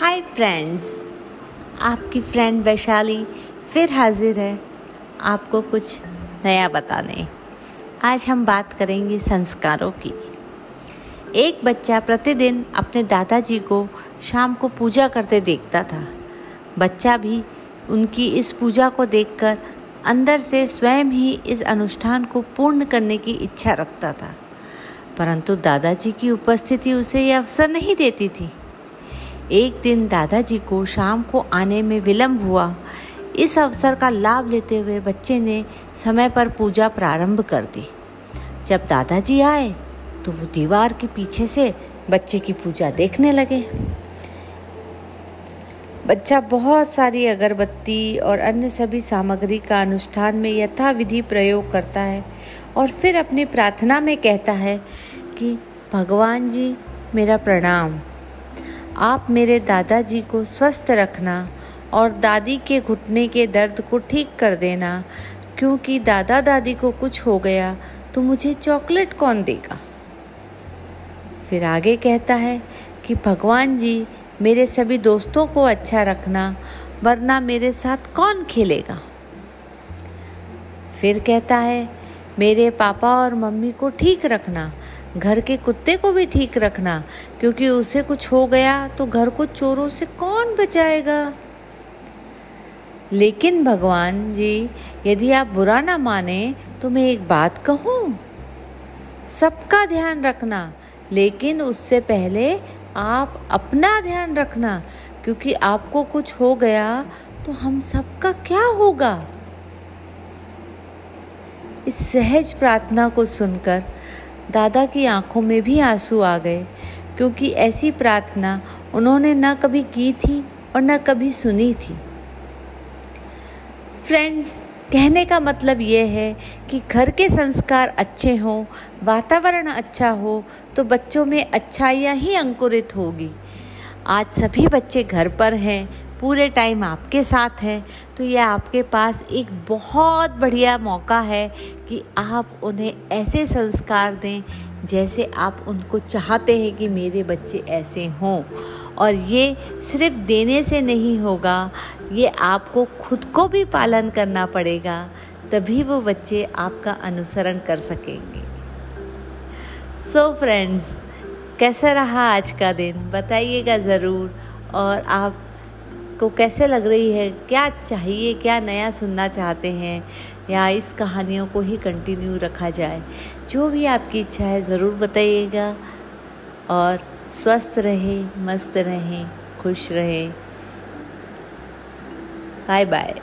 हाय friends आपकी friend Vaishali फिर हाजिर है आपको कुछ नया बताने। आज हम बात करेंगे संस्कारों की। एक बच्चा प्रतिदिन अपने दादाजी को शाम को पूजा करते देखता था। बच्चा भी उनकी इस पूजा को देखकर अंदर से स्वयं ही इस अनुष्ठान को पूर्ण करने की इच्छा रखता था। परंतु दादाजी की उपस्थिति उसे यह अवसर नहीं देती थी। एक दिन दादाजी को शाम को आने में विलंब हुआ। इस अवसर का लाभ लेते हुए बच्चे ने समय पर पूजा प्रारंभ कर दी। जब दादाजी आए तो वो दीवार के पीछे से बच्चे की पूजा देखने लगे। बच्चा बहुत सारी अगरबत्ती और अन्य सभी सामग्री का अनुष्ठान में यथाविधि प्रयोग करता है और फिर अपनी प्रार्थना में कहता है कि, भगवान जी, मेरा प्रणाम। आप मेरे दादाजी को स्वस्थ रखना और दादी के घुटने के दर्द को ठीक कर देना। क्योंकि दादा दादी को कुछ हो गया तो मुझे चॉकलेट कौन देगा? फिर आगे कहता है कि, भगवान जी, मेरे सभी दोस्तों को अच्छा रखना, वरना मेरे साथ कौन खेलेगा? फिर कहता है, मेरे पापा और मम्मी को ठीक रखना घर के कुत्ते को भी ठीक रखना, क्योंकि उसे कुछ हो गया तो घर को चोरों से कौन बचाएगा? लेकिन भगवान जी, यदि आप बुरा ना माने तो मैं एक बात कहूँ। सबका ध्यान रखना, लेकिन उससे पहले आप अपना ध्यान रखना, क्योंकि आपको कुछ हो गया तो हम सबका क्या होगा? इस सहज प्रार्थना को सुनकर दादा की आँखों में भी आँसू आ गए, क्योंकि ऐसी प्रार्थना उन्होंने न कभी की थी और न कभी सुनी थी। फ्रेंड्स कहने का मतलब ये है कि घर के संस्कार अच्छे हों, वातावरण अच्छा हो तो बच्चों में अच्छाइयाँ ही अंकुरित होगी। आज सभी बच्चे घर पर हैं पूरे टाइम आपके साथ है तो ये आपके पास एक बहुत बढ़िया मौका है कि आप उन्हें ऐसे संस्कार दें जैसे आप उनको चाहते हैं कि मेरे बच्चे ऐसे हों। और ये सिर्फ़ देने से नहीं होगा, ये आपको खुद को भी पालन करना पड़ेगा, तभी वो बच्चे आपका अनुसरण कर सकेंगे। सो so फ्रेंड्स कैसा रहा आज का दिन? बताइएगा ज़रूर, और आप को कैसे लग रही है? क्या चाहिए? क्या नया सुनना चाहते हैं? या इस कहानियों को ही कंटिन्यू रखा जाए? जो भी आपकी इच्छा है, ज़रूर बताइएगा। और स्वस्थ रहें, मस्त रहें, खुश रहें। Bye bye